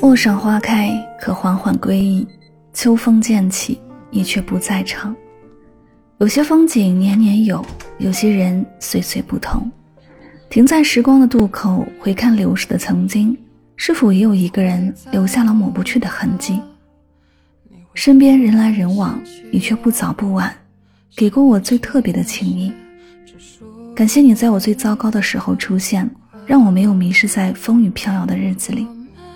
陌上花开，可缓缓归意；秋风渐起，你却不在场。有些风景年年有，有些人岁岁不同。停在时光的渡口，回看流逝的曾经，是否也有一个人留下了抹不去的痕迹？身边人来人往，你却不早不晚，给过我最特别的情谊。感谢你在我最糟糕的时候出现，让我没有迷失在风雨飘摇的日子里。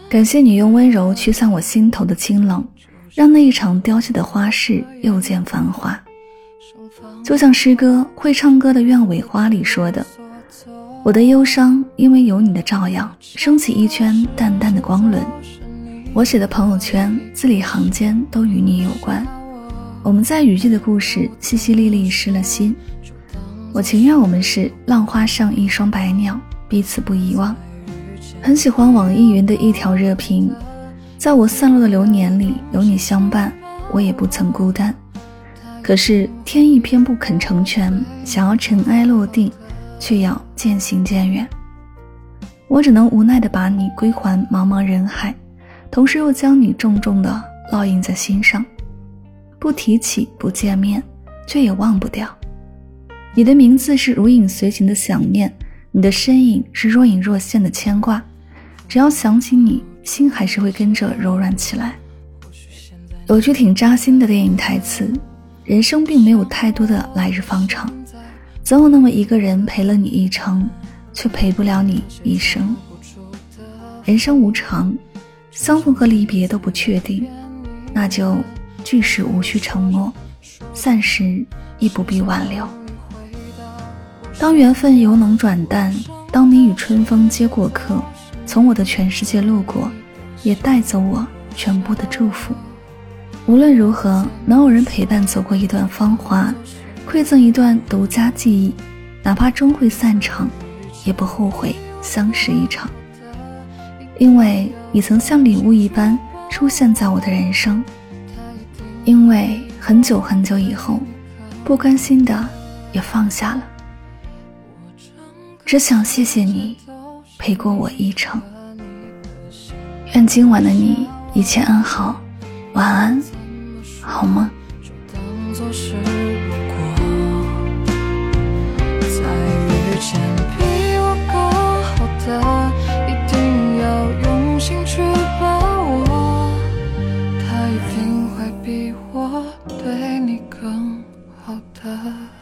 感谢你用温柔驱散我心头的清冷，让那一场凋谢的花事又见繁华。就像诗歌会唱歌的鸢尾花里说的：“我的忧伤因为有你的照耀，升起一圈淡淡的光轮。”我写的朋友圈字里行间都与你有关。我们在雨季的故事淅淅沥沥湿了心。我情愿我们是浪花上一双白鸟，彼此不遗忘。很喜欢网易云的一条热评，在我散落的流年里，有你相伴，我也不曾孤单。可是天意偏不肯成全，想要尘埃落定，却要渐行渐远。我只能无奈地把你归还茫茫人海，同时又将你重重地烙印在心上。不提起不见面，却也忘不掉。你的名字是如影随形的想念。你的身影是若隐若现的牵挂，只要想起你，心还是会跟着柔软起来。有句挺扎心的电影台词：“人生并没有太多的来日方长，总有那么一个人陪了你一程，却陪不了你一生。”人生无常，相逢和离别都不确定，那就聚时无需承诺，散时亦不必挽留。当缘分由浓转淡，当你与春风皆过客，从我的全世界路过，也带走我全部的祝福。无论如何，能有人陪伴走过一段芳华，馈赠一段独家记忆，哪怕终会散场，也不后悔相识一场。因为你曾像礼物一般出现在我的人生，因为很久很久以后，不甘心的也放下了。只想谢谢你陪过我一程。愿今晚的你一切安好晚安好吗就当是遇见比我更好的一定要用心去把握一定会比我对你更好的。